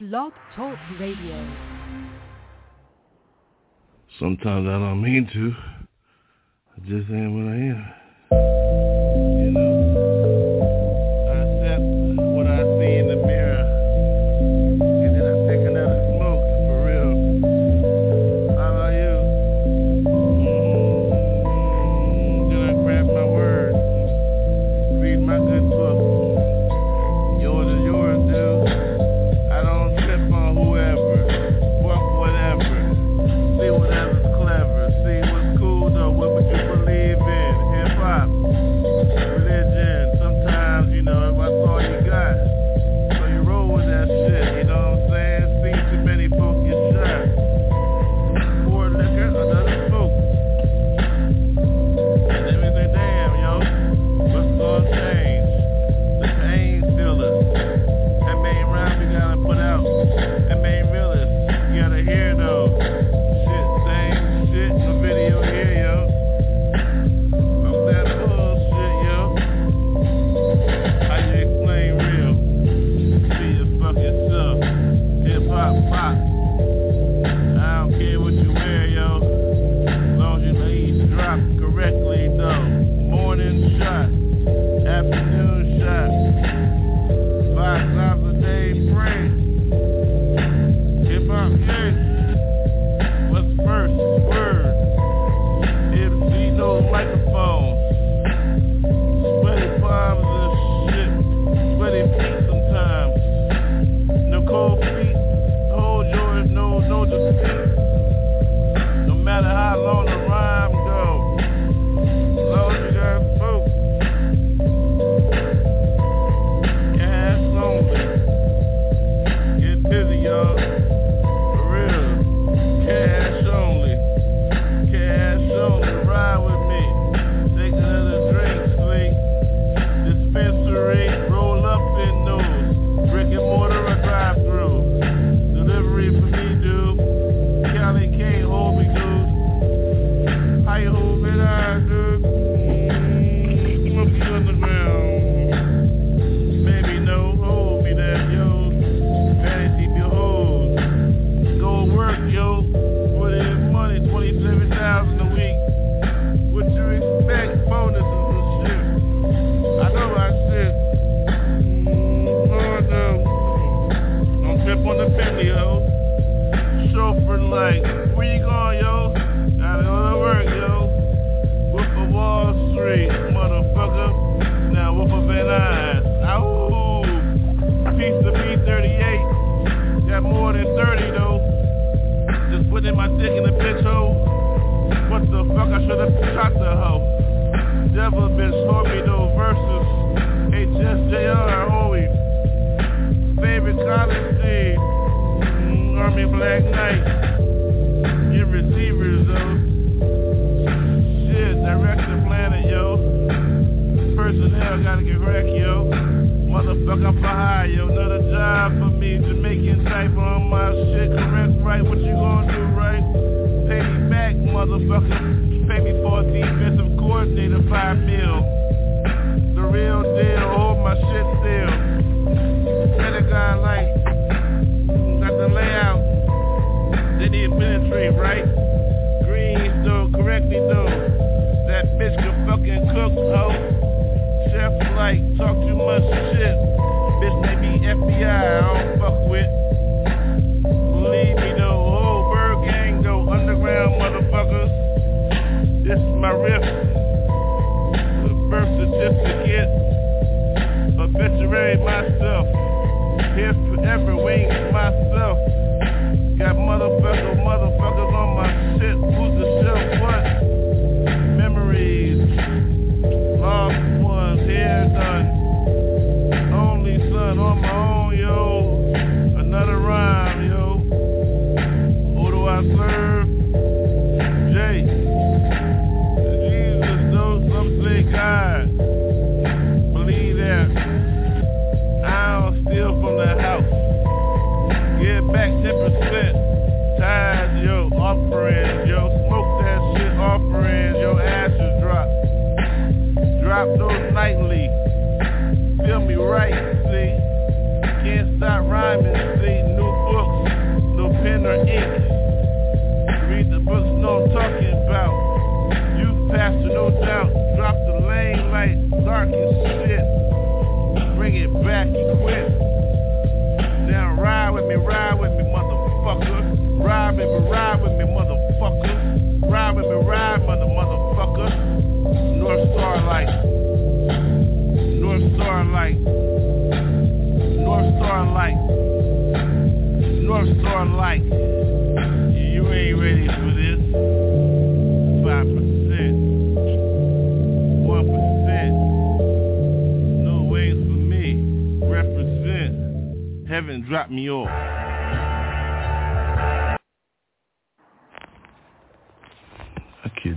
Blog Talk Radio. Sometimes I don't mean to. I just am what I am.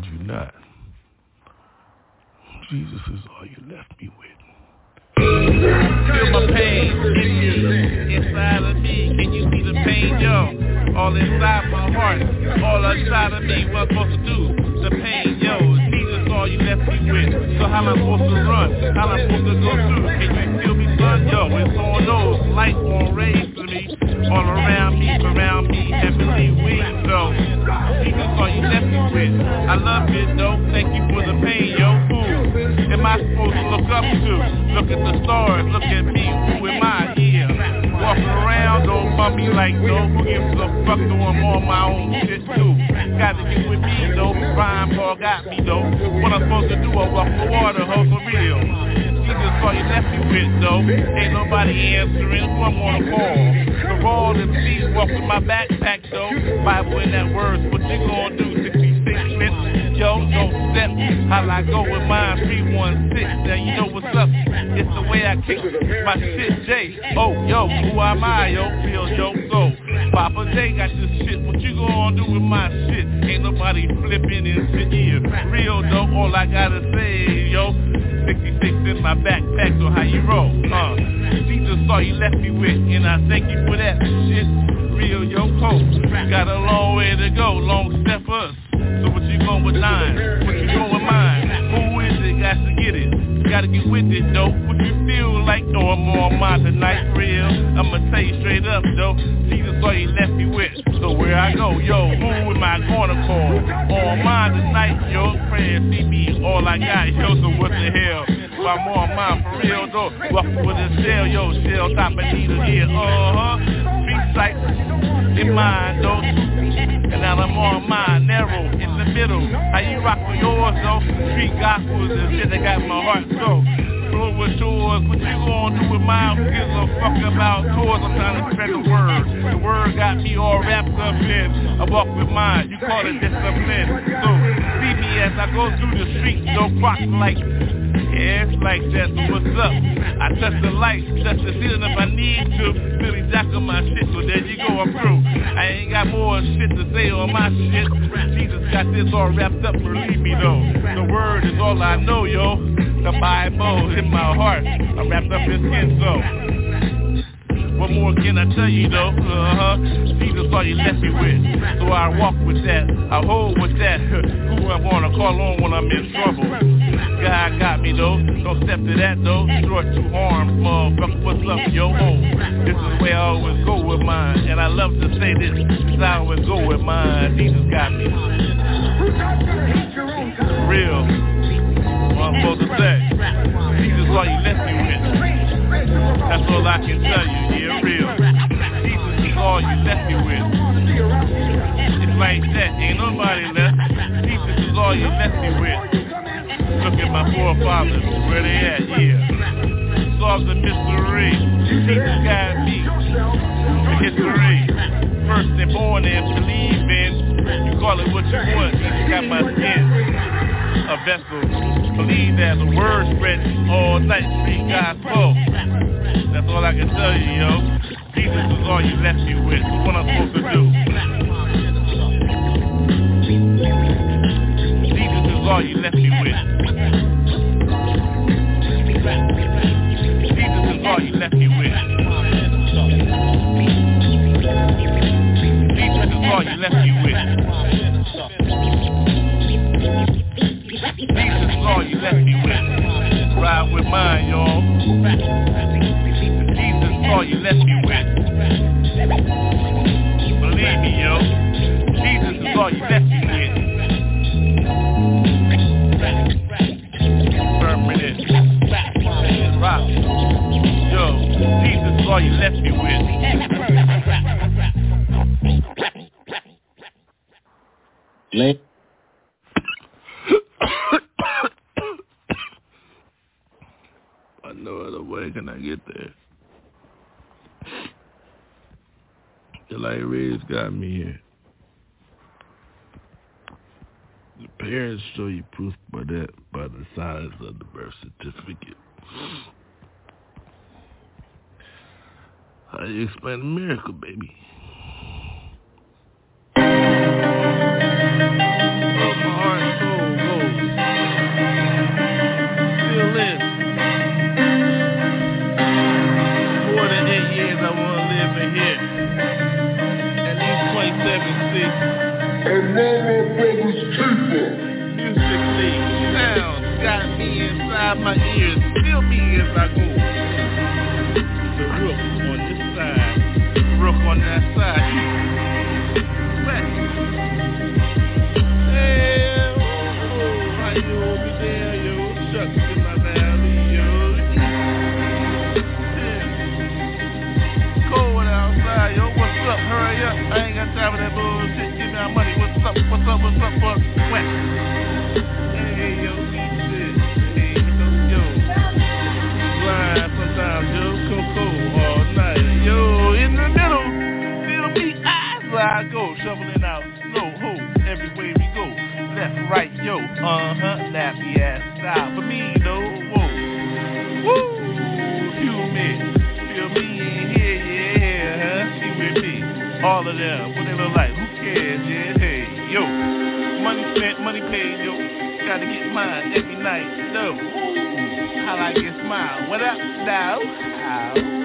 I kid you not. Jesus is all you left me with. Feel my pain inside of me. Can you see the pain, yo? All inside my heart, all inside of me. What I'm supposed to do? The pain, yo. Jesus, all you left me with. So how am I supposed to run? How am I supposed to go through? Can you feel me, son? Yo, it's on those lights on rays all around me, around me, heavenly wings, though. Jesus, all you left me with. I love it, though. Thank you for the pain, yo. Who am I supposed to look up to? Look at the stars, look at me. Who am I? Yeah. Walking around, don't bump me like no. Who gives a fuck though I'm on my own shit too? Got to get with me though. Rhyme Paul got me though. What I'm supposed to do, I walk the water, hoe for real. Jesus all you left me with though. Ain't nobody answering, who I'm gonna call. Raw and please walk with my backpack though. Bible in that words, what you gonna do? 66 minutes. Yo, no step, how I go with mine, 316, now you know what's up, it's the way I kick my shit, J, oh, yo, who am I, yo, feel, yo, so, Poppa J got this shit, what you gonna do with my shit, ain't nobody flipping in shit. Here, real though, all I gotta say, yo, 66 in my backpack, so how you roll, uh, Jesus saw you left me with, and I thank you for that shit, real, yo, hope, got a long way to go, long step us, so what you going with nine? What you going with mine? Who is it? Got to get it. Gotta get with it though. What you feel like? No, I'm on mine tonight, real. I'ma tell you straight up though. Jesus all you left me with. So where I go, yo, who am I gonna call? On mine tonight, yo. Prayer, see me, all I got, yo. So what the hell? So I'm on mine for real though. Walking with a shell, yo, shell top of needle, yeah, uh-huh. Street sight in mind though. And now I'm on mine, narrow, in the middle. How you rock with yours, though? Street gospels and shit that got my heart so. Flow with yours, what you gonna do with mine? Who gives a fuck about tours? I'm trying to spread the word. The word got me all wrapped up in. I walk with mine, you call it discipline. So, see me as I go through the streets, no crock like yeah, it's like that, what's up? I touch the light, touch the ceiling if I need to. Billy Jack on my shit, so there you go, I'm through. I ain't got more shit to say on my shit. Jesus got this all wrapped up, believe me though. The word is all I know, yo. The Bible in my heart, I'm wrapped up in skin, so. What more can I tell you though? Uh-huh. Jesus all you left me with. So I walk with that. I hold with that. Who I wanna call on when I'm in trouble. God got me though. Don't step to that though. Short two arms, motherfucker. What's up, yo? Oh, this is where I always go with mine. And I love to say this. Cause I always go with mine. Jesus got me. Real. What I'm supposed to say. Jesus all you left me with. That's all I can tell you, yeah, real. Jesus is all you left me with. It's like that, ain't nobody left. Jesus is all you left me with. Look at my forefathers, where they at, yeah. Solve the mystery. Jesus got me. The history. First and born and believe in. You call it what you want. Jesus got my skin a vessel. Believe that the word spread all night, speak God's flow. That's all I can tell you, yo. Jesus is all you left me with. What I'm supposed to do. Jesus is all you left me with. Jesus is all you left me with. Jesus is all you left me with. Jesus all you left me with. Ride with mine, y'all. Jesus all you left me with. Light rays got me here. The parents show you proof by that by the size of the birth certificate. How you explain a miracle, baby? Got me inside my ears. Feel me as I go. The rook on this side, rook on that side. West. Hey, oh, oh, how you me there, yo? Shucks in my valley, yo. Yeah. Cold outside, yo. What's up? Hurry up. I ain't got time for that bullshit. Give me my money. What's up? What's up? What's up? What's wet? Hey, yo, Blind sometimes. Come cold all night. Yo, in the middle. Feel me eyes where I go. Shoveling out snow. Ho, every way we go. Left, right, yo. Uh-huh. Nappy ass style. For me, though. Whoa. Woo. Humid. Feel me in here, yeah, huh? She with me. All of them. What they look like. Who cares, yeah? Hey, yo. Money spent, money paid, yo. Gotta get mine every night, no. How I get smile. What up, now? How?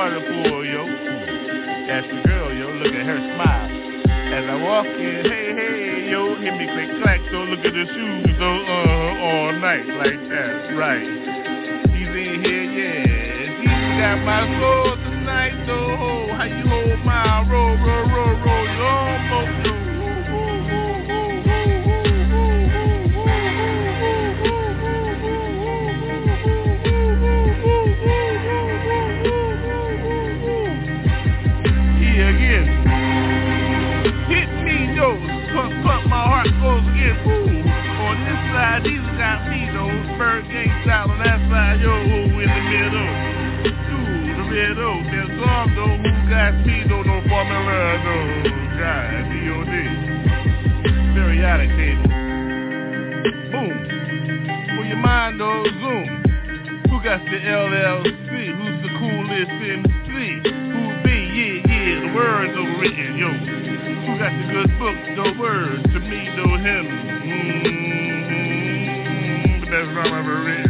Water for, yo? That's the girl, yo. Look at her smile. As I walk in, hey, hey, yo, hit me click clack, so look at the shoes, though, uh, all night, like that, right. He's in here, yeah. Jesus got my soul tonight, though. How you hold my roll, roll, roll, roll, you almost know. Style side, yo. In the middle. Ooh, the middle. There's some, though, who got though. No formula, though. God, D.O.D. Periodic table. Boom. For your mind, though, zoom. Who got the LLC? Who's the coolest MC? Who be? Yeah, yeah, the words are written, yo. Who got the good book, the words? To me, know him. Mm-hmm. The best rhyme ever written.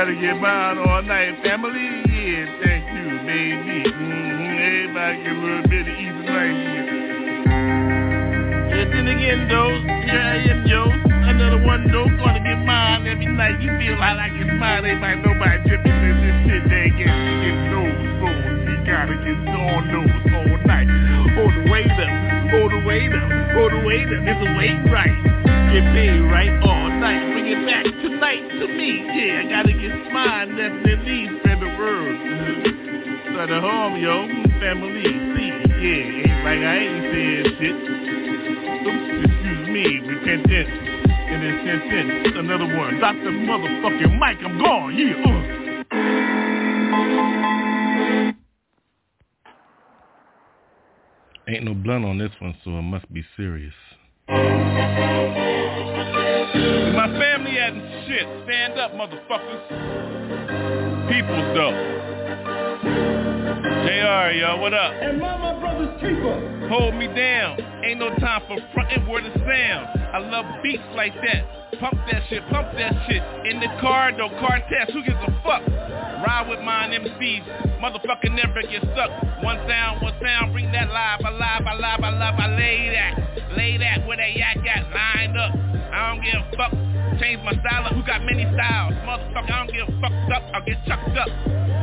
Gotta get mine all night, family, yeah, thank you, baby. Mm-hmm. Everybody get a little bit of easy night. And then again, though, here I am, yo. Another one, though, gonna get mine every night. You feel like I get mine, everybody, nobody tipping this, this shit, they get, get those phones. You gotta get on those all night. Hold the weight up, hold the weight up, hold the weight up. It's a weight right. Get paid right all night. Bring it back tonight to me. Yeah, I gotta get mine, definitely. Spread the word. So the home, yo, family, see, yeah, ain't like I ain't saying shit. Oops, excuse me, repentance in this sentence. Another one, Dr. Motherfucking Mike, I'm gone, yeah, uh. Ain't no blunt on this one, so it must be serious. My family had shit. Stand up, motherfuckers. Peoples, though. Alright, yo, what up? And Mama Brothers Keeper. Hold me down. Ain't no time for frontin' word of sound. I love beats like that. Pump that shit, pump that shit. In the car, no car test. Who gives a fuck? Ride with mine MCs. Motherfucker never get stuck. One sound, one sound. Bring that live, alive, alive, alive. I lay that. Lay that where that yak got lined up. I don't give a fuck. Change my style up. Who got many styles? Motherfucker, I don't a fucked up. I'll get chucked up.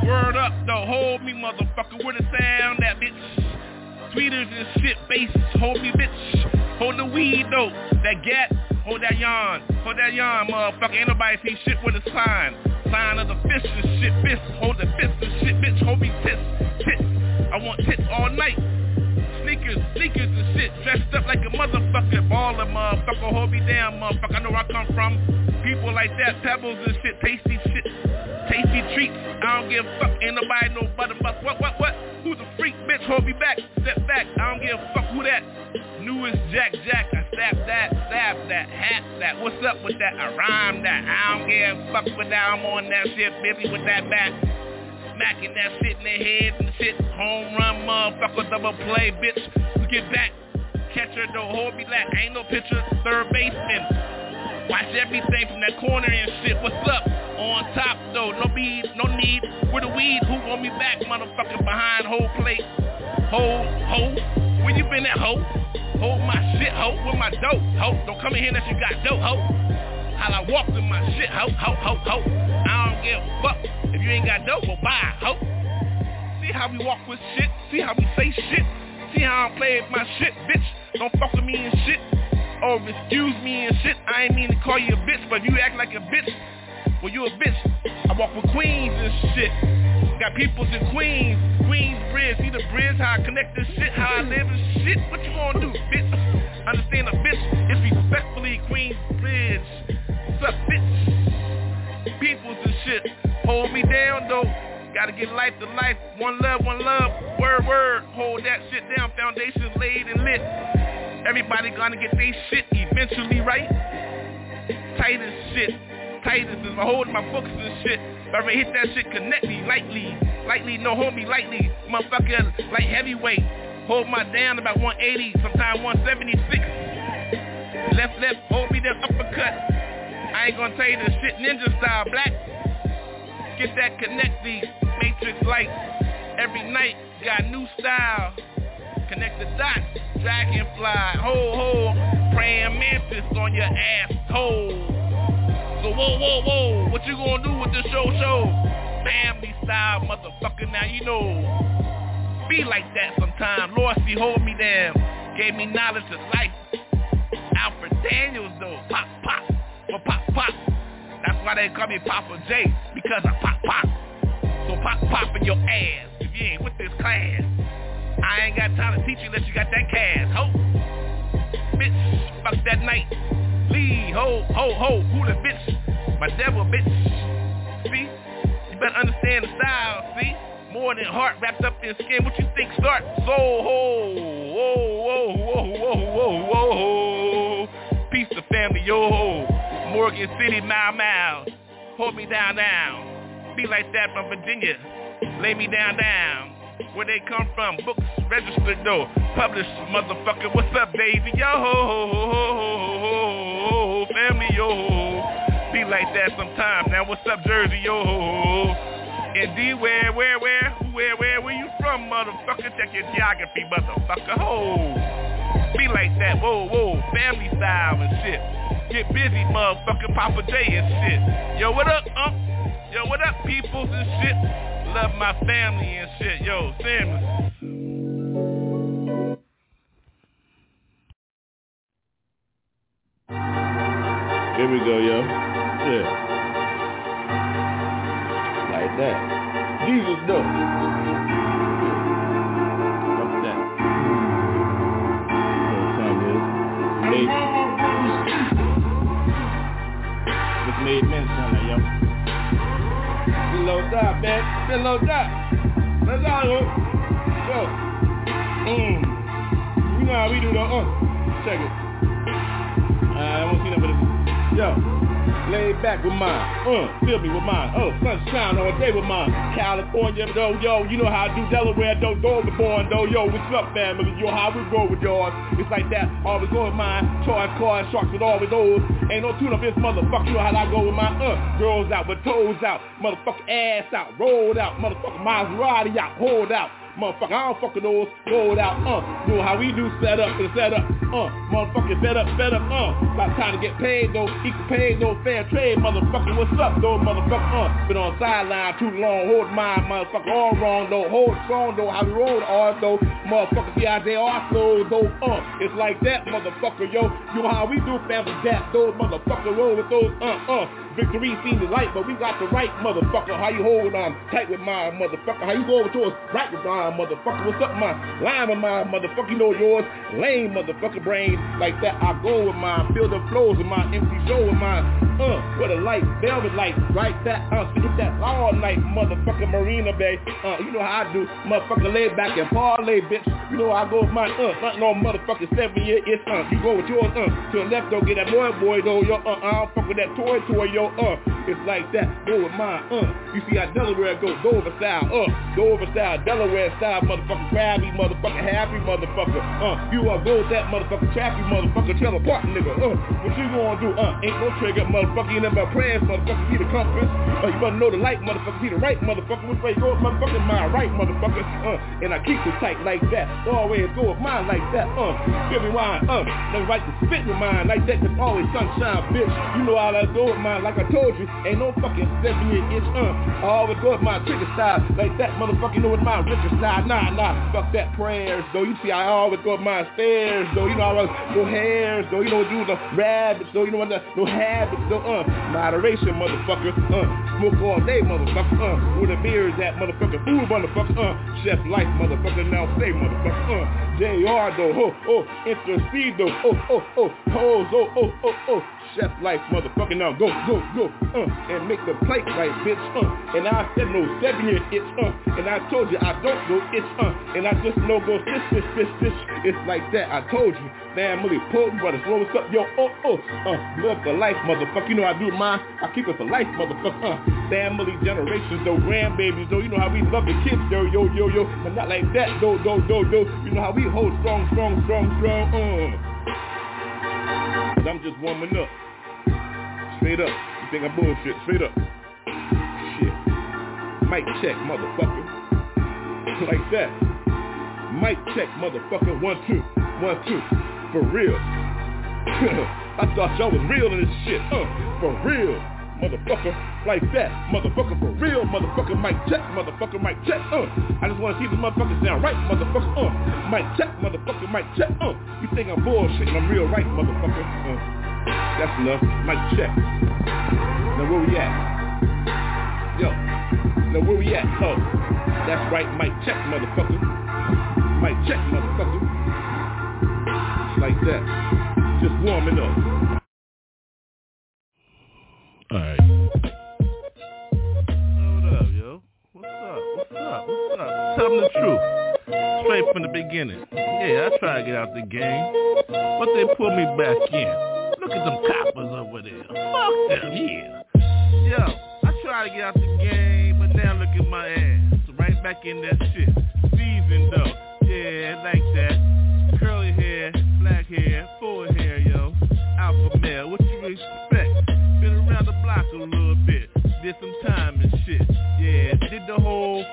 Word up, though. Hold me, motherfucker. Where the sound that bitch? Tweeters and shit, bass, hold me bitch. Hold the weed though, that gat, hold that yarn, hold that yarn, motherfucker. Ain't nobody see shit with a sign. Sign of the fist and shit, fist, hold the fist and shit, bitch, hold me tits, tits. I want tits all night. Sneakers, sneakers and shit, dressed down, motherfucker. I know where I come from. People like that, pebbles and shit, tasty shit, tasty treats. I don't give a fuck, ain't nobody no butter, but what, what, what? Who's a freak, bitch? Hold me back, step back. I don't give a fuck who that. Newest Jack Jack, I stab that, stab that, hat that. What's up with that? I rhyme that. I don't give a fuck with that. I'm on that shit, busy with that back. Smacking that shit in the head and shit. Home run, motherfucker, double play, bitch. Get back. Catcher, don't hold me back. Ain't no pitcher, third baseman. Watch everything from that corner and shit. What's up? On top though, no need, no need. Where the weed? Who want me back, motherfucker? Behind whole plate. Ho, ho. Where you been at, ho? Hold my shit, ho. With my dope, ho. Don't come in here unless you got dope, ho. How I walk with my shit, ho, ho, ho, ho. I don't give a fuck if you ain't got dope, well bye, ho. See how we walk with shit? See how we say shit? See how I play with my shit, bitch? Don't fuck with me and shit. Oh, excuse me and shit. I ain't mean to call you a bitch, but you act like a bitch, well you a bitch. I walk with queens and shit. Got peoples in Queens, Queens Bridge. See the bridge, how I connect this shit, how I live and shit. What you gonna do, bitch? Understand a bitch is respectfully Queens Bridge. What's up, bitch? Peoples and shit. Hold me down though. Gotta get life to life. One love, one love. Word, word. Hold that shit down. Foundations laid and lit. Everybody gonna get they shit eventually, right? Tight as shit. Tight as is holding my books and shit. I ever hit that shit, connect me lightly. Lightly, no, homie, lightly. Motherfucker, like heavyweight. Hold my down about 180, sometimes 176. Left, left, hold me that uppercut. I ain't gonna tell you the shit ninja style, black. Get that connect the matrix light. Every night, got new style. Connect the dots, dragonfly, ho ho, praying mantis on your ass hole. So whoa, whoa, whoa, what you gonna do with this show show? Family style, motherfucker, now you know. Be like that sometime. Lorsy, hold me down. Gave me knowledge of life. Alfred Daniels though, pop, pop, or pop, pop. That's why they call me Poppa J, because I pop, pop. So pop, pop in your ass if you ain't with this class. I ain't got time to teach you unless you got that cash, ho. Bitch, fuck that night. Lee, ho, ho, ho, who the bitch? My devil, bitch. See? You better understand the style, see? More than heart wrapped up in skin. What you think start? Soul, ho, whoa, whoa, whoa, whoa, whoa, whoa. Peace to family, yo. Morgan City, mile, mile. Hold me down, down. Be like that from Virginia. Lay me down, down. Where they come from, books registered though, published, motherfucker. What's up, baby? Yo, family, yo. Be like that sometime. Now, what's up, Jersey, yo? Indeed, where, where, where, who, where, where, where you from, motherfucker? Check your geography, motherfucker. Ho, be like that. Whoa, whoa, family style and shit. Get busy, motherfucker. Poppa J and shit. Yo, what up, um? Yo, what up, peoples and shit? Love my family and shit. Yo, Samuel. Here we go, yo. Yeah. Like that. Jesus, though. What's that? Made, on that, yo. Below that, man. Below that. Let's go, yo. Yo. Mm. You know how we do the, uh. Check it. Uh, I won't see that, but it's, yo. Laid back with mine, uh, feel me with mine, oh, sunshine all day with mine. California, though, yo, you know how I do Delaware, though, the born, though, yo, what's up, family? Yo, how we roll with yours? It's like that, always go with mine. Toys, cars, sharks with always old. Ain't no tune up this motherfucker, you know how I go with my, uh, girls out with toes out, motherfucker ass out, rolled out, motherfucker Maserati out, hold out. Motherfucker, I don't fuck with those rolled out, uh. Do how we do set up and set up, uh. Motherfucker, fed up, fed up, uh. About time to get paid though, equal paid though, fair trade, motherfucker. What's up though, motherfucker, uh. Been on sideline too long, hold mine, motherfucker, all wrong though, hold strong though, how we roll all though, motherfucker. See how they are slow though, uh. It's like that, motherfucker, yo. You know how we do family that, those motherfucker roll with those, uh, uh. Victory seems light, but we got the right motherfucker. How you hold on tight with my motherfucker? How you go over towards right with my motherfucker? What's up, my line with my motherfucker? You know yours, lame motherfucker brain like that. I go with mine, feel the flows with my empty show with mine. Uh, with a light, velvet light, right that, uh, hit that all night, motherfucker Marina Bay. Uh, you know how I do, motherfucker lay back and parlay, bitch. You know I go with mine, uh, nothing on motherfucker seven year, it's, uh, you go with yours, uh, to the left, though, get that boy, boy, though, yo, uh, I don't fuck with that toy, toy, yo, uh, it's like that, go with mine, uh, you see how Delaware go, go over style, uh, go over style, Delaware style, motherfucker, crabby, motherfucker, happy, motherfucker, uh, you uh, go with that motherfucker, chappy, motherfucker, tell apart, nigga, uh, what you gonna do, uh, ain't no trigger, motherfucker, you never prayers, motherfucker, see the compass, uh, you better know the light, motherfucker, see the right, motherfucker, which way go, motherfucker, my right, motherfucker, uh, and I keep it tight like that, always go with mine like that, uh, give me wine, uh, never right to spit with mine like that, cause always sunshine, bitch, you know how I go with mine, like I told you, ain't no fucking seven year itch, uh, I always go with my trigger style, like that, motherfucker, know what my richer style, nah, nah, fuck that prayers, though, you see, I always go up my stairs, though, you know, I always go hairs, though, you know, do the rabbits, though, you know what, the, no habits, though, uh, moderation, motherfucker, uh, smoke all day, motherfucker, uh, where the beer is at, motherfucker, food, motherfucker, uh, chef life, motherfucker, now say, motherfucker, uh, JR, though, oh, oh, intercede, though, oh, oh, oh, pose, oh, oh, oh, oh, chef life, motherfucker, now go, go, go, uh, and make the plate right, bitch, uh, and I said no seven year itch, uh, and I told you I don't go itch, uh, and I just know go fish, fish, fish, fish, it's like that, I told you, family potent, brothers, slow us up, yo, oh, oh, uh, love for life, motherfucker, you know I do mine, I keep it for life, motherfucker, uh, family generations, though, grandbabies, though, you know how we love the kids, yo, yo, yo, yo, but not like that, though, though, though, though, you know how we hold strong, strong, strong, strong, uh, I'm just warming up, straight up, you think I'm bullshit, straight up, shit, mic check, motherfucker, like that, mic check, motherfucker, one, two, one, two, for real, I thought y'all was real in this shit, uh, for real, motherfucker, like that, motherfucker, for real, motherfucker, mic check, motherfucker, mic check, uh, I just wanna see this motherfucker sound right, motherfucker, uh, mic check, motherfucker, mic check, uh, you think I'm bullshitting, I'm real right, motherfucker, uh, that's enough, mic check, now where we at, yo, now where we at, oh, that's right, mic check, motherfucker, mic check, motherfucker, like that, just warming up. Alright. What up, yo? What's up? What's up? What's up? Tell them the truth. Straight from the beginning. Yeah, I tried to get out the game, but they pulled me back in. Look at them coppers over there. Fuck them, yeah. Yo, I tried to get out the game, but now look at my ass. Right back in that shit. Seasoned though. Yeah, like that. Curly hair, black hair, full hair, yo. Alpha male, what you expect? Block a little bit. Did some time and shit. Yeah, did the whole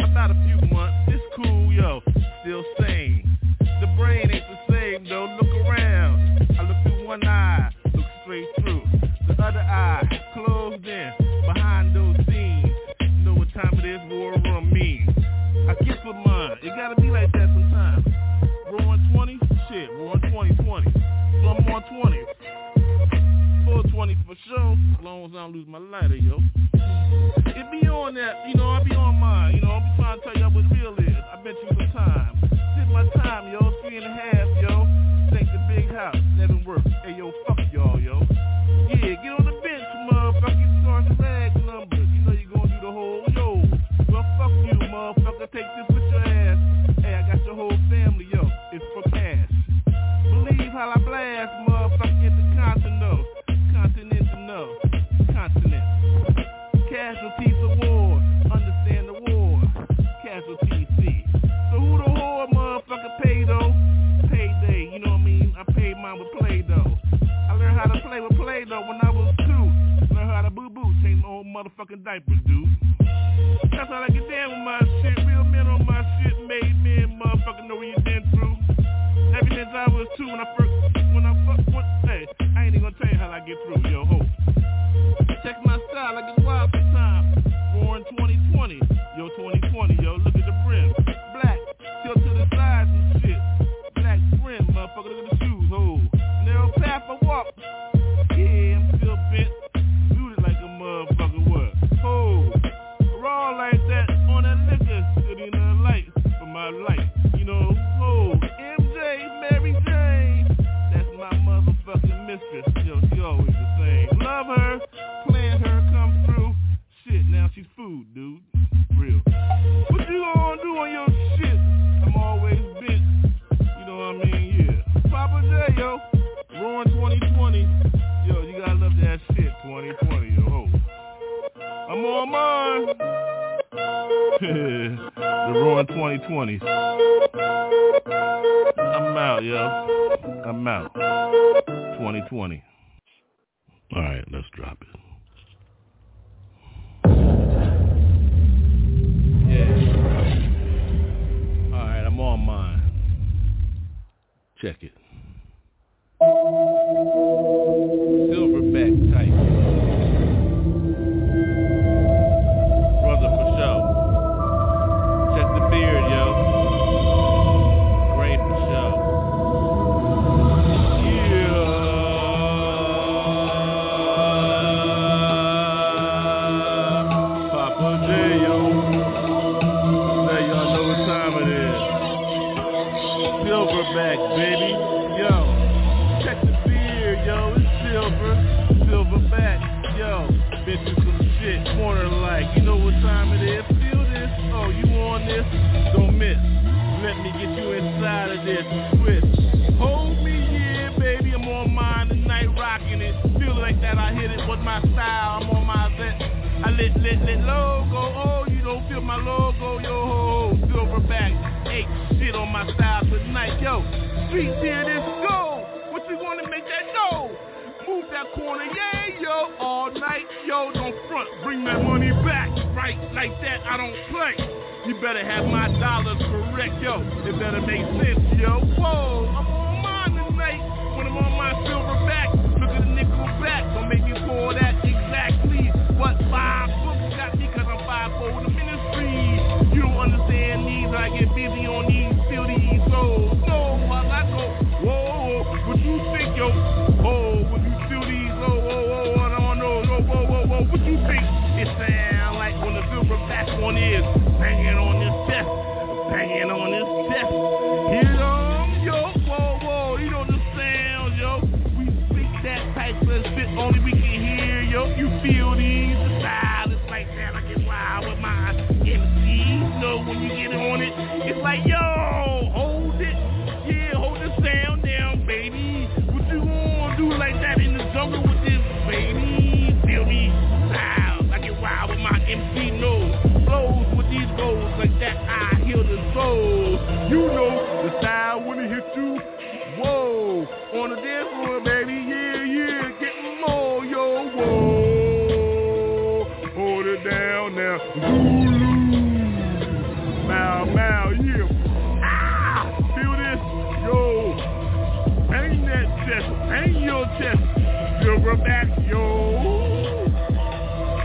about a few months. It's cool, yo. Still sane. The brain ain't the same though. Look around. I look through one eye, look straight through. The other eye closed in. Behind those scenes. Know what time it is, war room means. I get for mine. It gotta 20 for sure, as long as I don't lose my lighter, yo. It be on that, you know, I be on mine, you know, I'm trying to tell y'all what real is. I bet you some time. Did my time, yo, three and a half, yo. Think the big house, never work. Hey, yo, fuck motherfucking diapers, dude. That's how I get down with my shit. Real men on my shit. Made men, motherfucker, know what you been through. Ever since I was two, when I first, when I fuck, what, hey, I ain't even gonna tell you how I get through, yo, my. You know, ho. MJ, Mary Jane. That's my motherfucking mistress. Yo, she always the same. Love her. Playing her come through. Shit, now she's food, dude. Real. What you gonna do on your shit? I'm always bent. You know what I mean? Yeah. Poppa J, yo. Roaring 2020. Yo, you gotta love that shit, 2020, yo. I'm on mine. the Roaring 2020. I'm out, yo. I'm out. 2020. All right, let's drop it. Yeah. All right, I'm on mine. Check it. Silverback type. My logo. Yo, ho. Silverback. Eight shit on my style tonight. Yo, street here, this go. What you wanna make that go? Move that corner, yeah, yo. All night, yo. Don't front. Bring that money back. Right like that, I don't play. You better have my dollars correct, yo. It better make sense, yo. Whoa, I'm on mine tonight. When I'm on my silverback, I get busy on chest. Silverback, yo.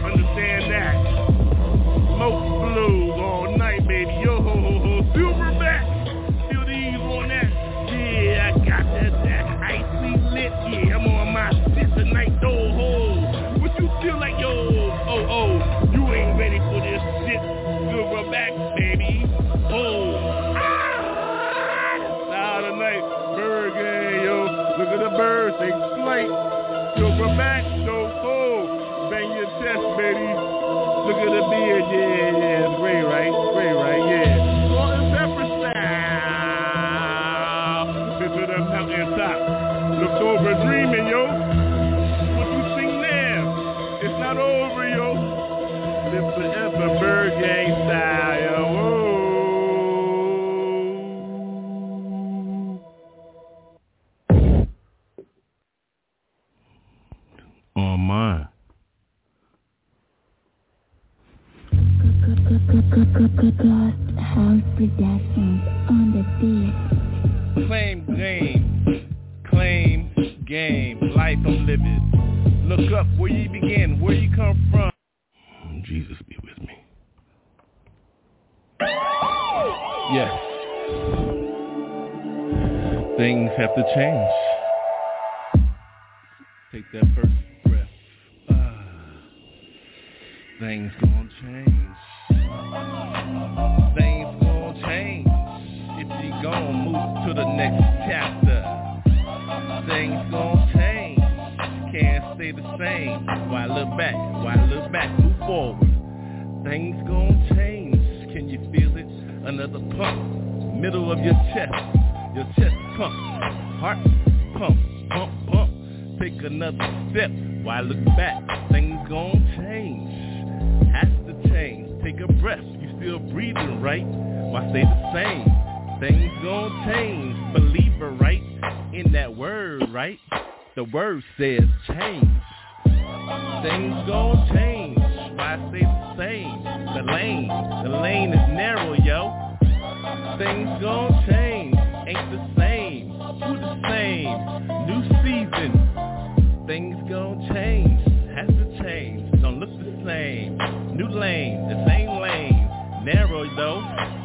Understand that.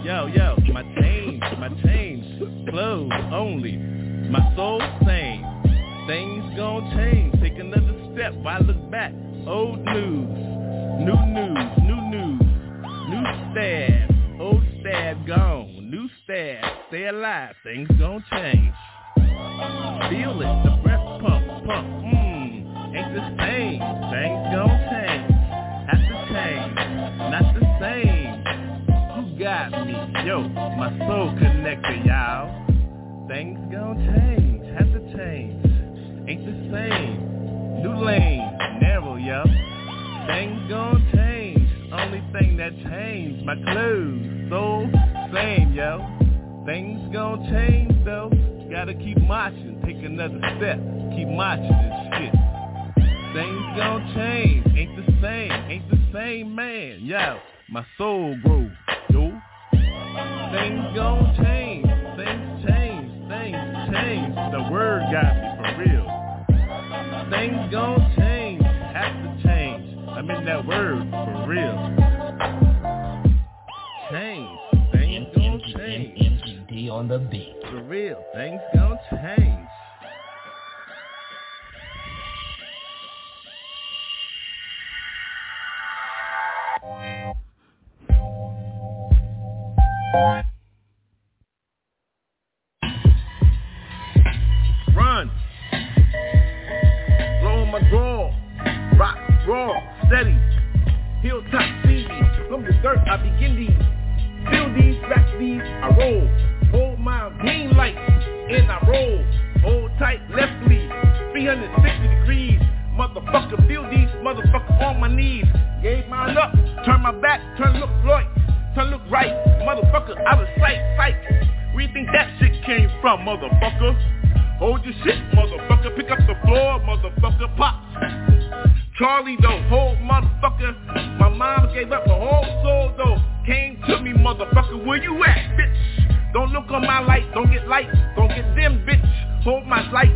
Yo, yo, my change, my change. Clothes only. My soul same. Things gonna change. Take another step. Why look back? Old news. New news, new news. New stab. Old stab gone. New stab. Stay alive. Things gonna change. Feel it. The breath pump, pump. Mmm. Ain't the same. Things gonna change. Have to change. Not the same. Got me? Yo, my soul connected, y'all. Things gonna change. Have to change. Ain't the same. New lane. Narrow, yo. Things gonna change. Only thing that changed, my clothes. So same, yo. Things gonna change though. Gotta keep marching, take another step. Keep marching this shit. Things gonna change. Ain't the same. Ain't the same man. Yo, my soul grows. Yo. Things gonna change. Things change. Things change. The word got me for real. Things gonna change. Have to change. I mean that word for real. Change. Things gonna change. MCD on the beat. For real. Things gonna change. Run. Blow my draw. Rock, raw, steady. Hilltop see me. From the dirt I begin these. Feel these, back these, I roll. Hold my green light, and I roll. Hold tight, left lead. 360 degrees. Motherfucker, feel these, motherfucker on my knees. Gave mine up, turn my back, turn look right, turn look right. Motherfucker? Hold your shit, motherfucker. Pick up the floor, motherfucker. Pop. Charlie though, whole motherfucker. My mom gave up her whole soul though. Came to me, motherfucker. Where you at, bitch? Don't look on my light, don't get light, don't get dim, bitch. Hold my light,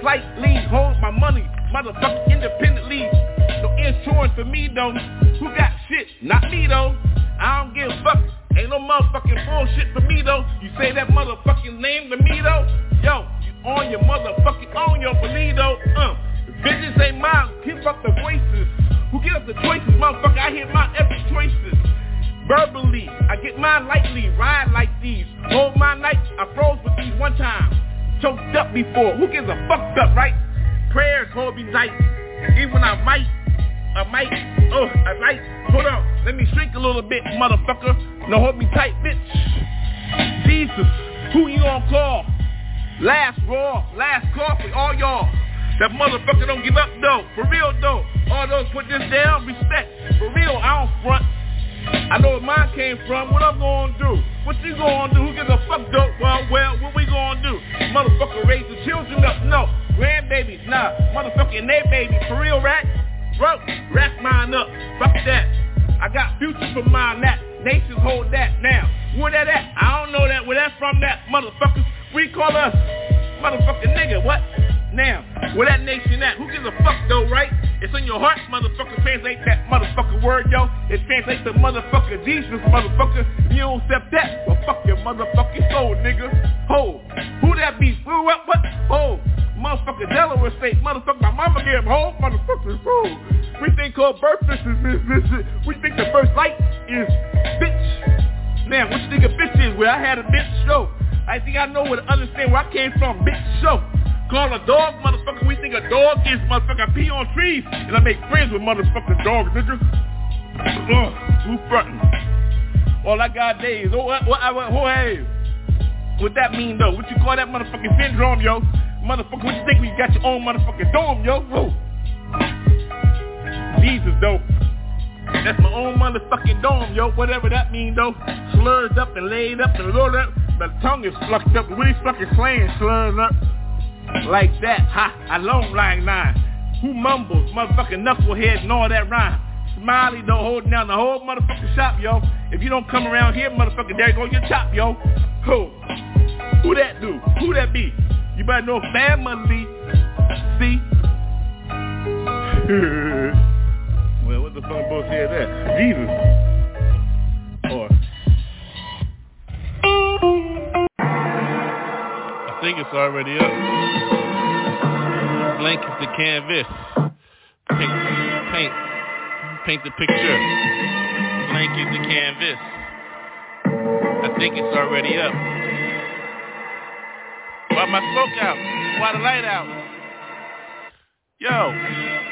flight, lead, hold my money, motherfucker, independently. No insurance for me though. Bitch. Now, what you think a bitch is? Where I had a bitch show. I think I know where to understand where I came from, bitch show. Call a dog, motherfucker. We think a dog is motherfucker. I pee on trees and I make friends with motherfucking dogs, nigga. Ugh, who frontin'? All I got days. Oh, what, what, what, oh, hey. What that mean though? What you call that motherfucking syndrome, yo? Motherfucker, what you think we got your own motherfucking dome, yo? Whoa. Jesus, though. That's my own motherfucking dome, yo. Whatever that mean, though. Slurred up and laid up and rolled up. My tongue is flucked up. Really fucking slaying slurred up. Like that, ha, a long like nine. Who mumbles, motherfucking knucklehead and all that rhyme. Smiley though holding down the whole motherfucking shop, yo. If you don't come around here, motherfucker, there go your chop, yo. Who? Who that do? Who that be? You better know family. See? well, what the fuck bullshit is that? Jesus. Or I think it's already up. Blank is the canvas. Paint, paint, paint the picture. Blank is the canvas. I think it's already up. Why my smoke out? Why the light out? Yo.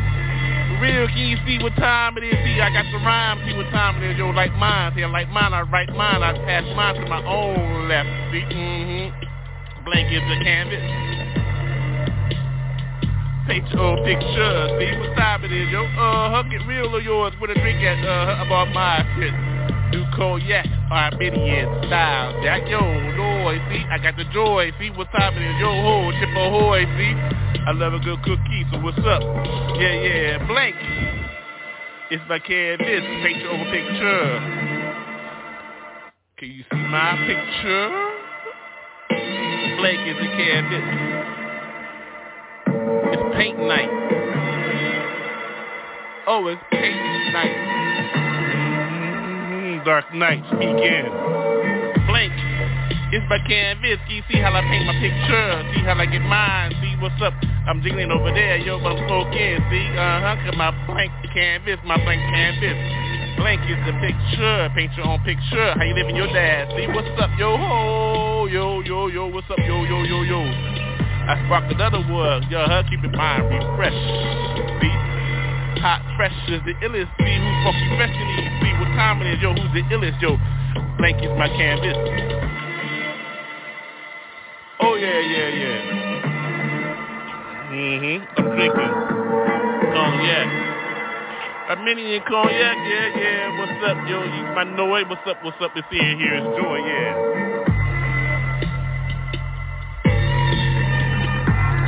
real, can you see what time it is? See, I got the rhyme, see what time it is. Yo, like mine, see, I like mine, I write mine, I pass mine to my own left. See, mm-hmm. Blank is the canvas. Paint your own picture, see what time it is, yo. Uh-huh, get real of yours with a drink at, uh, about my shit. New cognac, Armenian style. That yo, Lord, see, I got the joy. See what time it is, yo ho, chip ahoy. See, I love a good cookie. So what's up? Yeah, yeah, blank. It's my canvas, your own picture. Can you see my picture? Blank is the canvas. It's paint night. Oh, it's paint night mm-hmm, dark night begin. Blank it's my canvas. See how I paint my picture. See how I get mine. See what's up. I'm jiggling over there. Yo, but I'm smoking. See, uh-huh. Cause my blank canvas, my blank canvas. Blank is the picture. Paint your own picture. How you living your dad? See what's up, yo ho, yo yo yo. What's up, yo yo yo yo? I spark another word. Yo, huh? Keep your mind refresh. See hot, fresh is the illest. See who's fucking fresh in these. See what time it is, yo. Who's the illest, yo? Blank is my canvas. Oh yeah, yeah, yeah. Mm-hmm. I'm drinking cognac. Armenian cognac, yeah, yeah. What's up, yo? You my noise. What's up? What's up? It's here. Here is joy, yeah.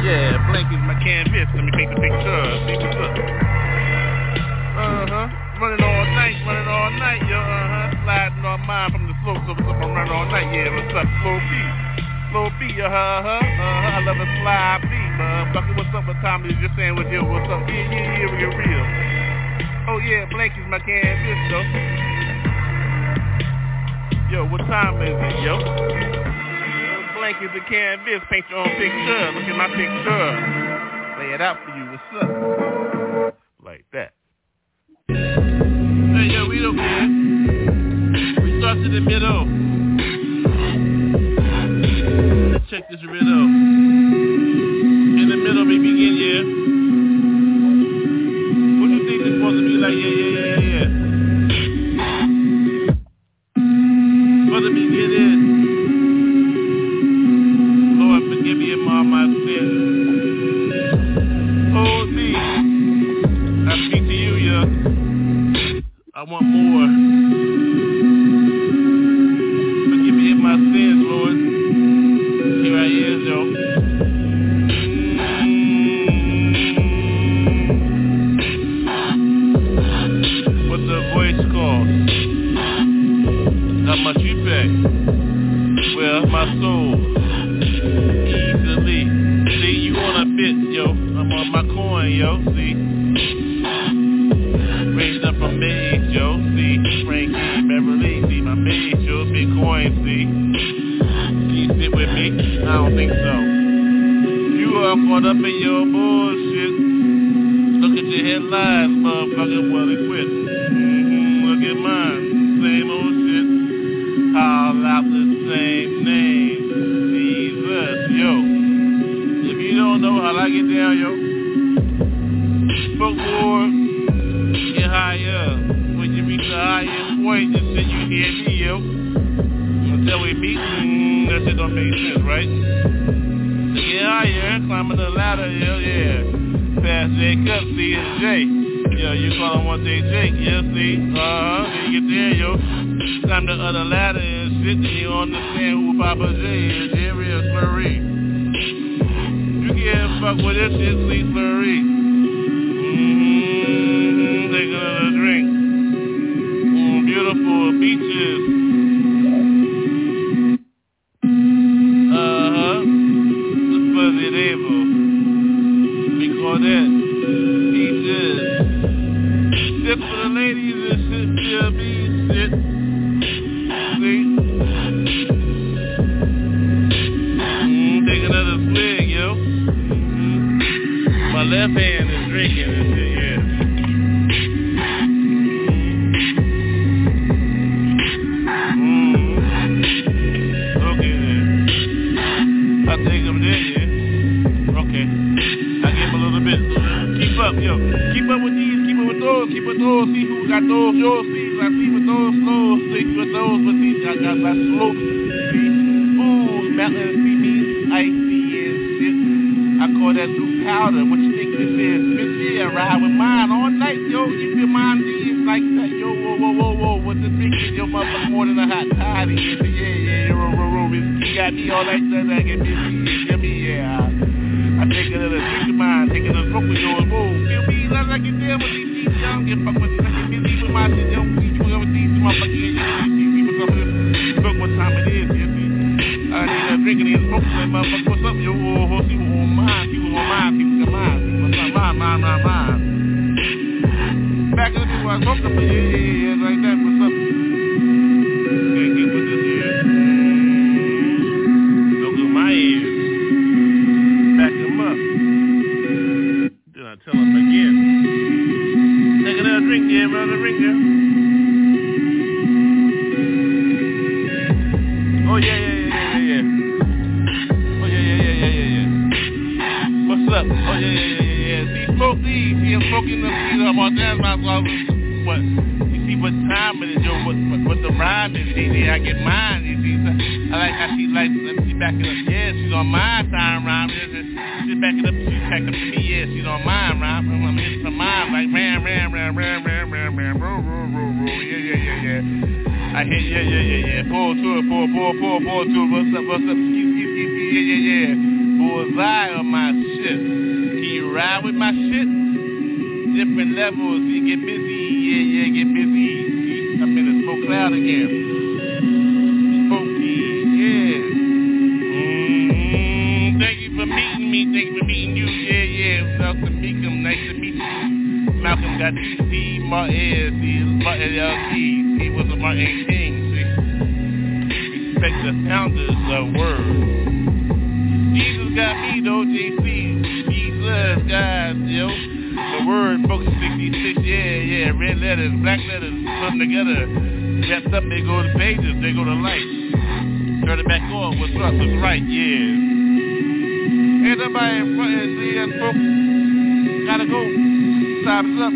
Yeah, blank is my canvas. Let me take the picture. See what's up. Uh-huh. Running all night, running all night, yo, uh-huh. Sliding on mine from the slopes of I'm running all night, yeah, what's up, slow B? Slow B, uh-huh, uh-huh, uh-huh. I love a slide B, motherfucker, what's up, what time is your sandwich, yo, what's up? Yeah, yeah, yeah, we get real. Oh, yeah, Blanky's my canvas, though. Yo, what time is it, yo? blank as a canvas, paint your own picture. Look at my picture. Lay it out for you. What's up? Like that. Hey, yo, we don't care. We start to the middle. Let's this riddle. In the middle, we begin, yeah. What do you think it's supposed to be like? Yeah, yeah, yeah, yeah. All the same name. Jesus, yo. If you don't know how I get down, yo. War. Get higher. When you reach the highest point, just then you hear me, yo. Until we meet, mm, that shit don't make sense, right? To get higher, climbing the ladder, yo, yeah. Past Jacob, C and J. Yo, you call him one day Jake, yeah, see? Uh-huh, you get there, yo. Climb the other ladder you understand who Poppa J is, Jerry or Slurry. You can't fuck with this shit, see Slurry. I need a drink and smoke. Like, motherfucker, what's up, yo? Oh, oh, see on. See what's on. See what's on mine. See what's on mine, mine, mine, mine. Back in the day when I smoked up, yeah, yeah, yeah, like that. Get mine. You see, I like how she like. Let me back it up. Yeah, she's on my time rhyme. She's back it up. She's back up to me. Yeah, she's on mine rhyme. I'm hitting some mine like ram, ram, ram, ram, ram, ram, ram, roll, roll, roll, roll. Yeah, yeah, yeah, yeah. I hear, yeah, yeah, yeah, yeah. Pull to it, pull, pull, pull, pull to it. What's up, what's up? Ski, ski, ski, ski, yeah, yeah, yeah. Bullseye on my shit. Can you ride with my shit? Different levels. R18. Respect the founders of words. Jesus got me though, JC. Jesus, guys, yo. The word folks, 66, yeah, yeah. Red letters, black letters, put them together. Wrapped up, they go to pages, they go to light. Turn it back on, what's up, what's right, yeah. Ain't nobody in front of the folks gotta go. Time's up.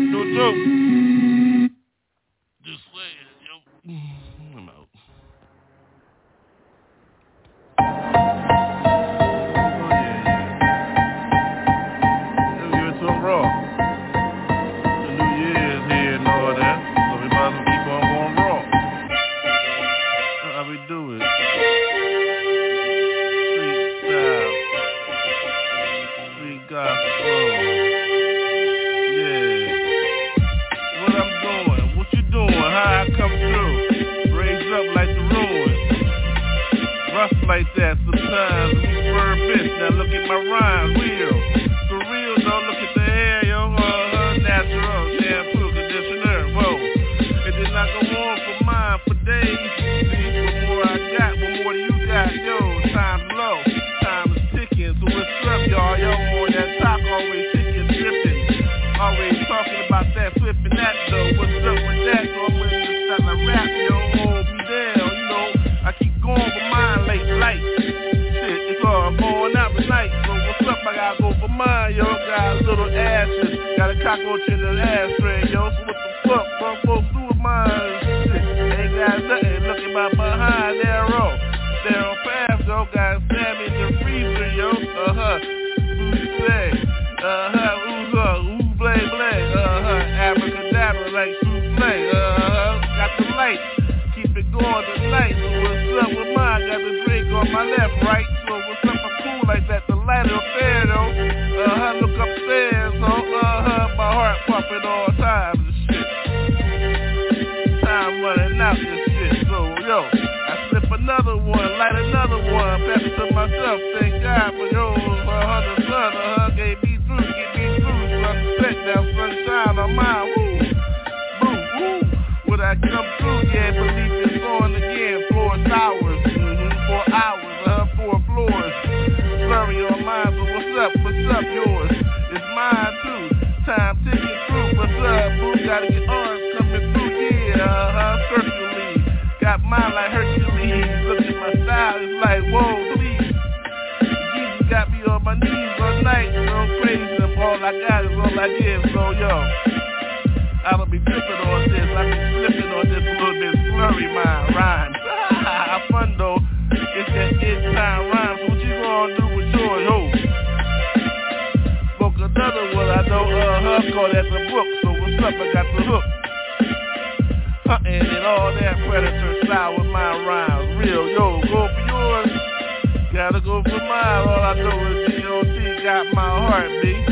towers, mm-hmm, four hours, uh, four floors. Flurry on mine, but what's up, what's up, yours? It's mine too. Time ticking through, what's up, boo? Gotta get arms coming through, yeah, uh-huh, circularly. Got mine like Hercules, look at my style, it's like, whoa, please. Jesus got me on my knees all night, I'm crazy, all I got is all I give, so yo. I'll be dripping on this, I'll be slipping on this little bit slurry, my rhyme. Mundo. It's that it's time rhymes. What you gonna do with yours, ho? Spoke another one I don't uh, huh. call that's the book. So what's up? I got the hook. Hunting and all that predator style with my rhymes. Real, yo, go for yours. Gotta go for mine. All I know is D.O.D. got my heart beat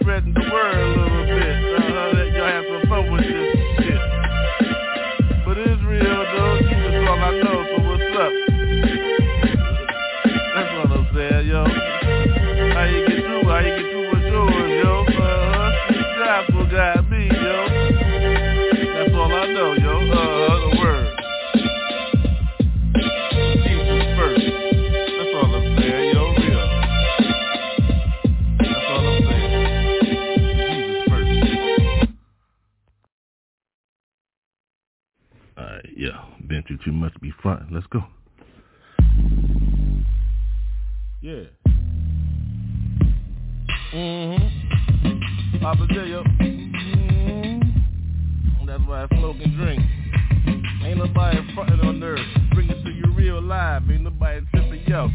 spreading the word a little bit. Uh, y'all have some fun with this real though. She was I know, so what's up? That's what I'm saying, yo. How you get through? How you get through? must be fun. Let's go. Yeah. Mm-hmm. Papa Dio. Mm-hmm. That's why I smoke and drink. Ain't nobody frontin' on earth. Bring it to you real live. Ain't nobody trippin' yo.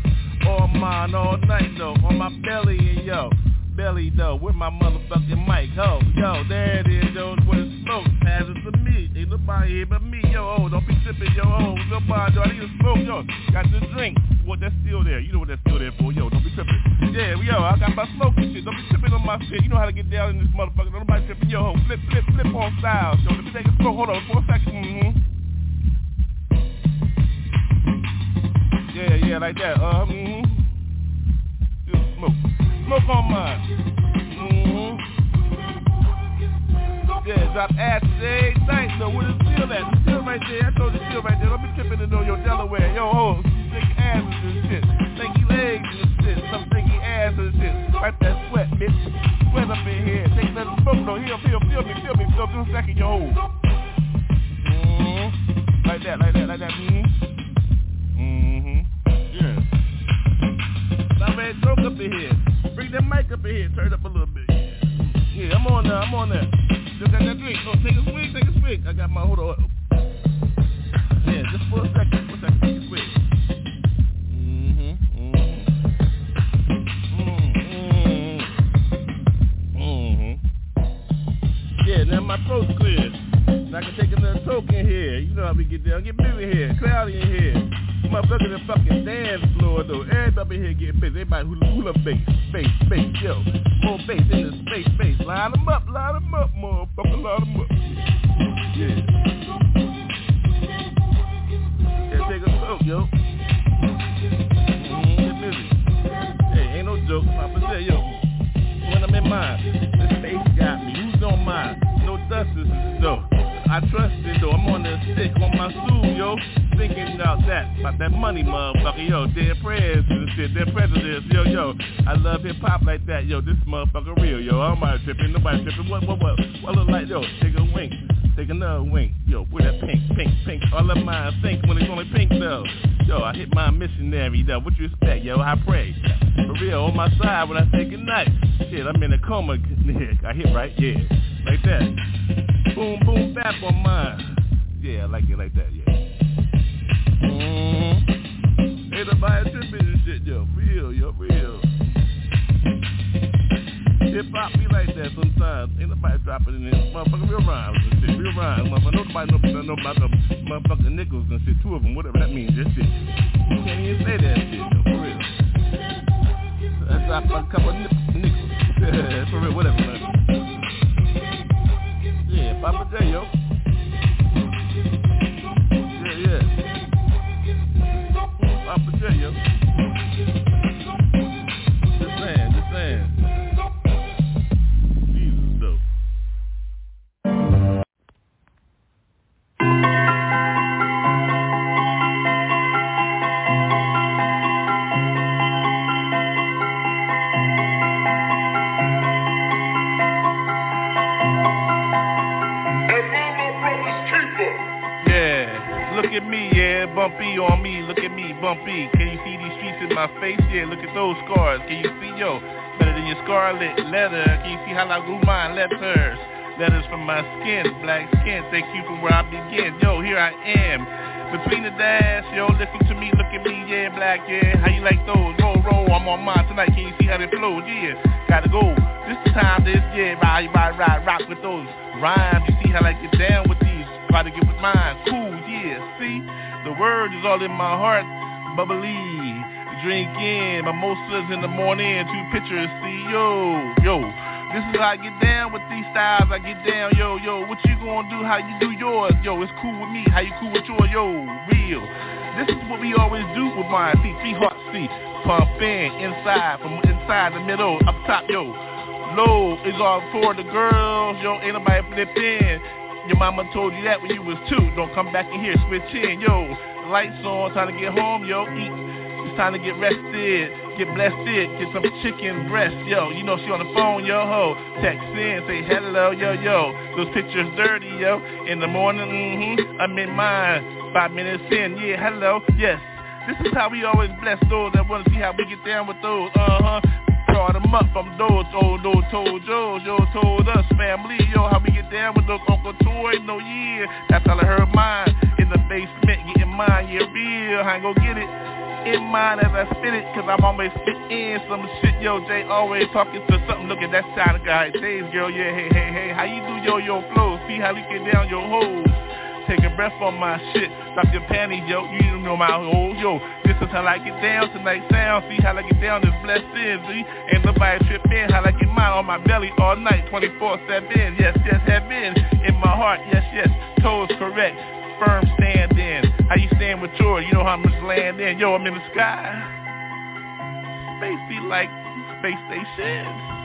All mine all night though. On my belly and yo. Belly though. With my motherfucking mic. Ho, yo, there it is. Those words smoke. Passes to me, ain't nobody here but me. Yo, oh, don't be tripping, yo, oh, nobody, yo, I need a smoke, yo. Got the drink. What that's still there? You know what that's still there for, yo. Don't be tripping. Yeah, yo, I got my smoke and shit. Don't be tripping on my shit. You know how to get down in this motherfucker. Don't nobody tripping, yo. Flip, flip, flip on styles, yo. Let me take a smoke. Hold on, four seconds. Mm-hmm. Yeah, yeah, like that. Uh, mm-hmm. Smoke. Smoke on mine. Mm-hmm there drop asses every night. So where the seal at? The right there. I told the seal right there. Don't be tripping know your Delaware. Yo, oh, thick asses and shit. Thank legs and shit. Some thinky ass and shit. Wipe that sweat, bitch. Sweat up in here. Take that smoke. No, here, feel, feel me, feel me, feel me. Feel back in your. Mm-hmm. Like that, like that, like that. Mm-hmm. Yeah. Stop that smoke up in here. Bring that mic up in here. Turn it up a little bit. Yeah, I'm on there. I'm on there. Just got that drink. So take a swig, take a swig. I got my hold on. Yeah, just for a second. For a second. Take a swig. Mm-hmm. Mm-hmm. Mm-hmm. Yeah, now my throat's clear. Now I can take another token here. You know how we get down. Get busy here. Cloudy in here. Motherfucker the fucking dance floor though. Everybody in here getting busy. Everybody hula hula bass, bass, bass, yo. More bass in the space, space. Line them up, line them up, motherfucker, line them up. Yeah. Yeah, take a smoke, yo. Mm, get busy. Hey, ain't no joke. Papa say, yo. When I'm in mine, this space got me. Who's on mine? No dusters, though. I trust it though. I'm on the stick on my stool, yo. Thinking about that, about that money, motherfucker, yo. Dead prayers and shit, dead presidents, yo, yo. I love hip hop like that, yo. This motherfucker real, yo. I'm not tripping, nobody tripping. What, what, what? What look like, yo? Take a wink. Take another wink, yo, with that pink, pink, pink. All of mine think when it's only pink though. Yo, I hit my missionary though. What you expect, yo? I pray. For real, on my side when I say goodnight. Shit, I'm in a coma. I hit right, yeah, like that. Boom, boom, bap on mine. Yeah, I like it like that, yeah. Mm-hmm. Ain't nobody tripping and shit, yo. Real, yo, real. Hip hop be like that sometimes. Ain't nobody dropping in there. Motherfucker, real rhymes and shit. Real rhymes. Motherfucker, nobody know, know about the motherfucking nickels and shit. Two of them, whatever that means. That shit. You can't even say that shit, yo. For real. I dropped a couple of nickels. For real, whatever, man. Yeah, Poppa J, yo. Yeah, yeah. Poppa J, yo. Can you see these streets in my face? Yeah, look at those scars. Can you see, yo, better than your scarlet letter? Can you see how I grew mine? Letters, letters from my skin, black skin. Thank you for where I begin. Yo, here I am. Between the dash, yo, listen to me, look at me, yeah, black, yeah. How you like those? Roll, roll, I'm on mine tonight. Can you see how they flow? Yeah, gotta go. This the time, this, yeah, ride, ride, ride, rock with those rhymes. You see how I get down with these? Try to get with mine. Cool, yeah, see? The word is all in my heart. Bubbly. Drink in. Mimosas in the morning. Two pictures. See, yo, yo. This is how I get down with these styles. I get down, yo, yo. What you gonna do? How you do yours? Yo, it's cool with me. How you cool with yours? Yo, real. This is what we always do with mine. See, three hearts, see. Pump in, inside, from inside the middle, up top, yo. Low is all for the girls, yo. Ain't nobody flip in. Your mama told you that when you was two. Don't come back in here, switch in, yo. Lights on, time to get home, yo. Eat. It's time to get rested, get blessed, get some chicken breast, yo. You know she on the phone, yo ho. Text in, say hello, yo yo. Those pictures dirty, yo. In the morning, mm-hmm. I'm in mine. Five minutes in, yeah, hello, yes. This is how we always bless those that wanna see how we get down with those, uh-huh. Brought them up. From those, old, those told Joe's, yo told us, family, yo, how we get down with those Uncle Toy, no yeah. That's all I heard mine. In the basement, getting mine, yeah, real. I ain't gon' get it. In mind as I spit it, cause I'm always in some shit, yo, Jay always talking to something, look at that side guy, Jay's girl, yeah, hey, hey, hey, how you do yo, yo flow, see how we get down your hoes, take a breath on my shit, drop your panties, yo, you know my hoes, yo, this is how I get down tonight, sound, see how I get down this blessed in, see, ain't nobody trip in, how I get mine on my belly all night, 24-7, yes, yes, have been, in my heart, yes, yes, toes correct, firm stand in. How you stand with yours? You know how much land in. Yo, I'm in the sky. Space be like space station.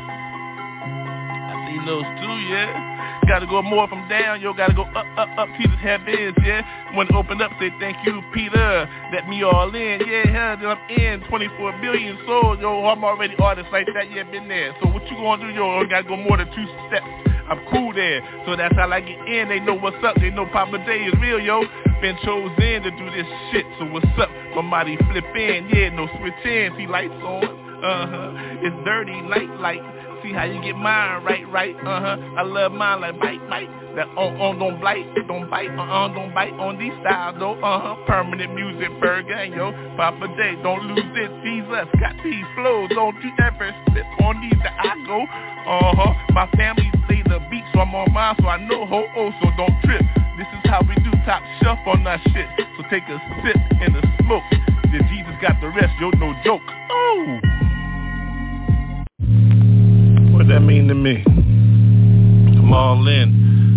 Seen those too, yeah. Gotta go more from down, yo, gotta go up, up, up, Jesus heavens, yeah. When open up, say thank you, Peter. Let me all in, yeah, huh, then I'm in. 24 billion souls, yo, I'm already artist like that, yeah, been there. So what you gonna do, yo, gotta go more than two steps. I'm cool there, so that's how I get in. They know what's up, they know Poppa J is real, yo. Been chosen to do this shit, so what's up? My body flip in, yeah, no switch in. See lights on, uh-huh. It's dirty, light, light. See how you get mine right, right, uh-huh. I love mine like bite, bite. That on, on, don't bite, don't bite, uh-uh, don't bite on these styles, though, uh-huh. Permanent Muzik, burger, and yo. Poppa J, don't lose it, Jesus. Got these flows, don't you ever slip on these that I go, uh-huh. My family play the beat, so I'm on mine, so I know ho, oh, so don't trip. This is how we do top shelf on our shit. So take a sip and a smoke. Then Jesus got the rest, yo, no joke. Oh! What does that mean to me? I'm all in.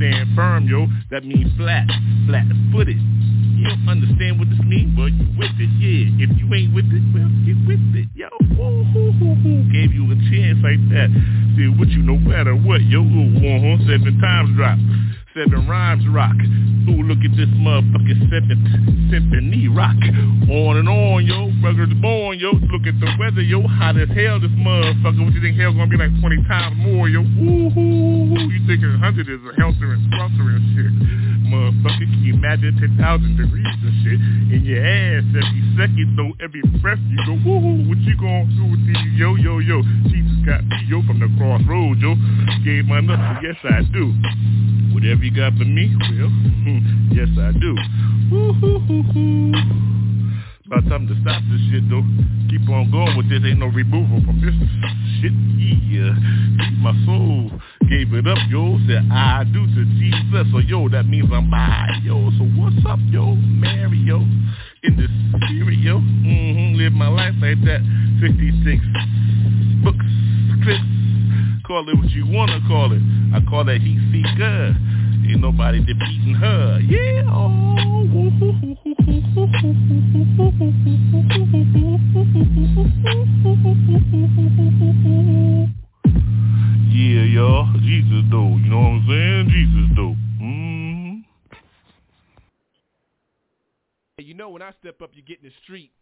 Stand firm, yo. That means flat, flat-footed. You don't understand what this means? Well, you with it, yeah. If you ain't with it, well, get with it, yo. Woo. Gave you a chance like that. See what you no matter what, yo. Uh-huh. Seven times drop. Seven rhymes rock. Ooh, look at this motherfucking seventh symphony rock. On and on, yo. Ruggers born, yo. Look at the weather, yo. Hot as hell, this motherfucker. What you think hell gonna be like 20 times more, yo? Ooh, hoo, hoo. You think 100 is a helter and sponsor and shit. Motherfucker, can you imagine 10,000 degrees and shit in your ass every second, though, every breath you go, woo-hoo, what you gonna do with these, yo, yo, yo? Jesus got me, yo, from the crossroads, yo. Gave my nuts, yes I do. Whatever you got for me, well, yes I do. Woo-hoo-hoo-hoo. About time to stop this shit though. Keep on going with this. Ain't no removal from this shit. Yeah. My soul gave it up, yo. Said I do to Jesus. So yo, that means I'm by, yo. So what's up, yo? Mario. In the stereo. Mm-hmm. Live my life like that. 56 books, clips. Call it what you wanna call it. I call that heat seeker. Ain't nobody defeating her. Yeah. Oh. Yeah, y'all. Jesus though. You know what I'm saying? Jesus though. Mm. You know when I step up, you get in the street.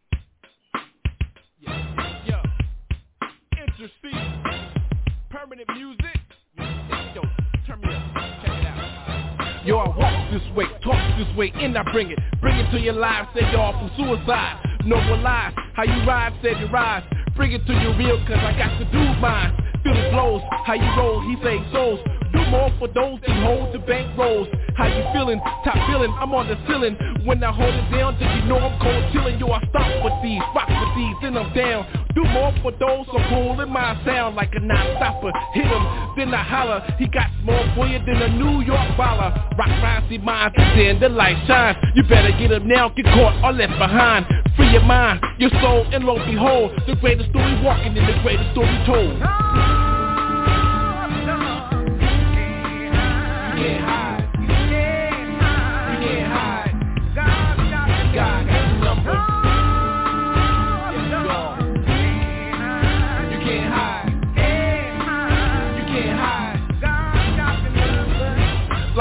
Yeah, yeah. Intercede. Permanent Muzik. Yo, turn me up. Yo, I walk this way, talk this way, and I bring it. Bring it to your lives, say y'all from suicide. No more lies, how you ride, save your rise. Bring it to your real, cause I got to do mine. Feel the flows, how you roll, he say souls. Do more for those that hold the bank rolls. How you feeling? Top feeling, I'm on the ceiling. When I hold it down, then you know I'm cold chilling. Yo, I stop with these, rock with these, then I'm down. Do more for those so cool in my sound like a non-stopper. Hit him, then I holler. He got more you than a New York baller. Rock rhymes, see mine, then the light shines. You better get up now, get caught or left behind. Free your mind, your soul, and lo behold, the greatest story walking in the greatest story told.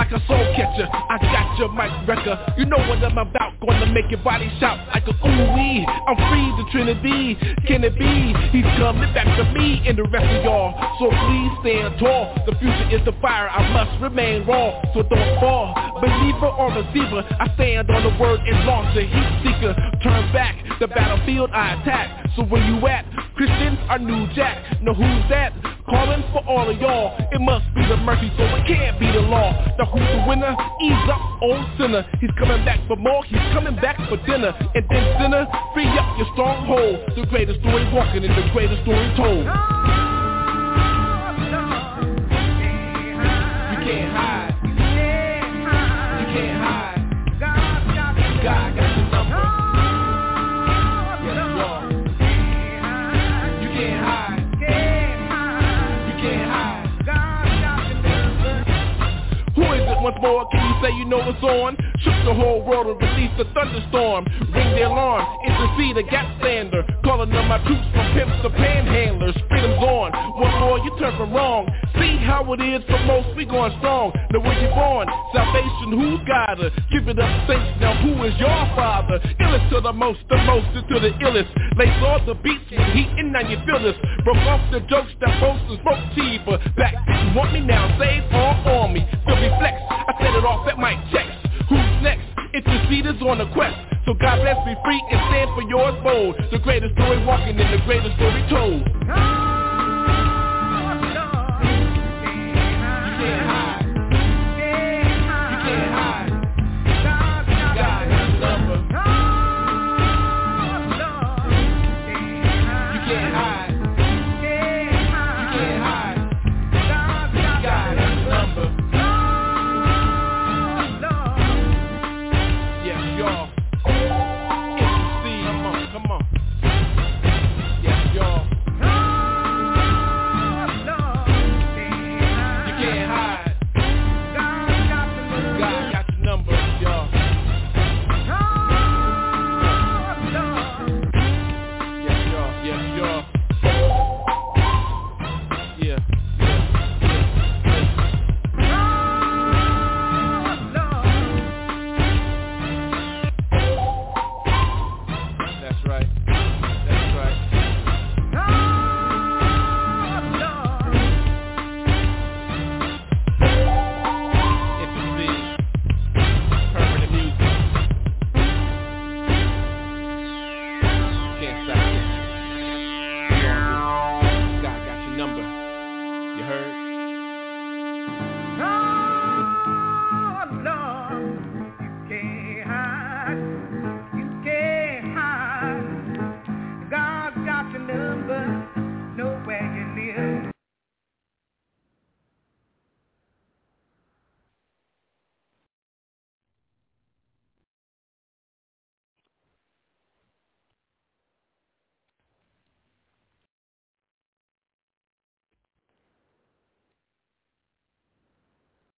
Betcha I got your mic wrecker. You know what I'm about Gonna make your body shout like a ooh-wee. I'm free to Trinity. Can it be? He's coming back to me and the rest of y'all. So please stand tall. The future is the fire. I must remain raw. So don't fall. Believer or receiver I stand on the word and launch a heat seeker. Turn back. The battlefield I attack. So where you at? Christians are new jack. Know who's that? Calling for all of y'all. It must be the mercy so it can't be the law. The who's the winner? Ease up, old sinner. He's coming back for more. He's coming back for dinner. And then sinner Free up your stronghold. The greatest story walking and the greatest story told. You can't hide. You can't hide. God got more? Can you say you know it's on? Shook the whole world and released a thunderstorm Ring the alarm, intercede a gap stander Calling on my troops from pimps to panhandlers Freedom's on, one more you turn from wrong See how it is for most, we going strong Now where you born? Salvation, who's got her? Give it up, saints, now who is your father? Illest to the most, the most is to the illest Lace all the beats with heat and now you feel this Broke off the jokes that boast and smoke cheaper Back, didn't want me now, save all on me Interceders on the quest. So God bless me free and stand for yours bold. The greatest story walking and the greatest story told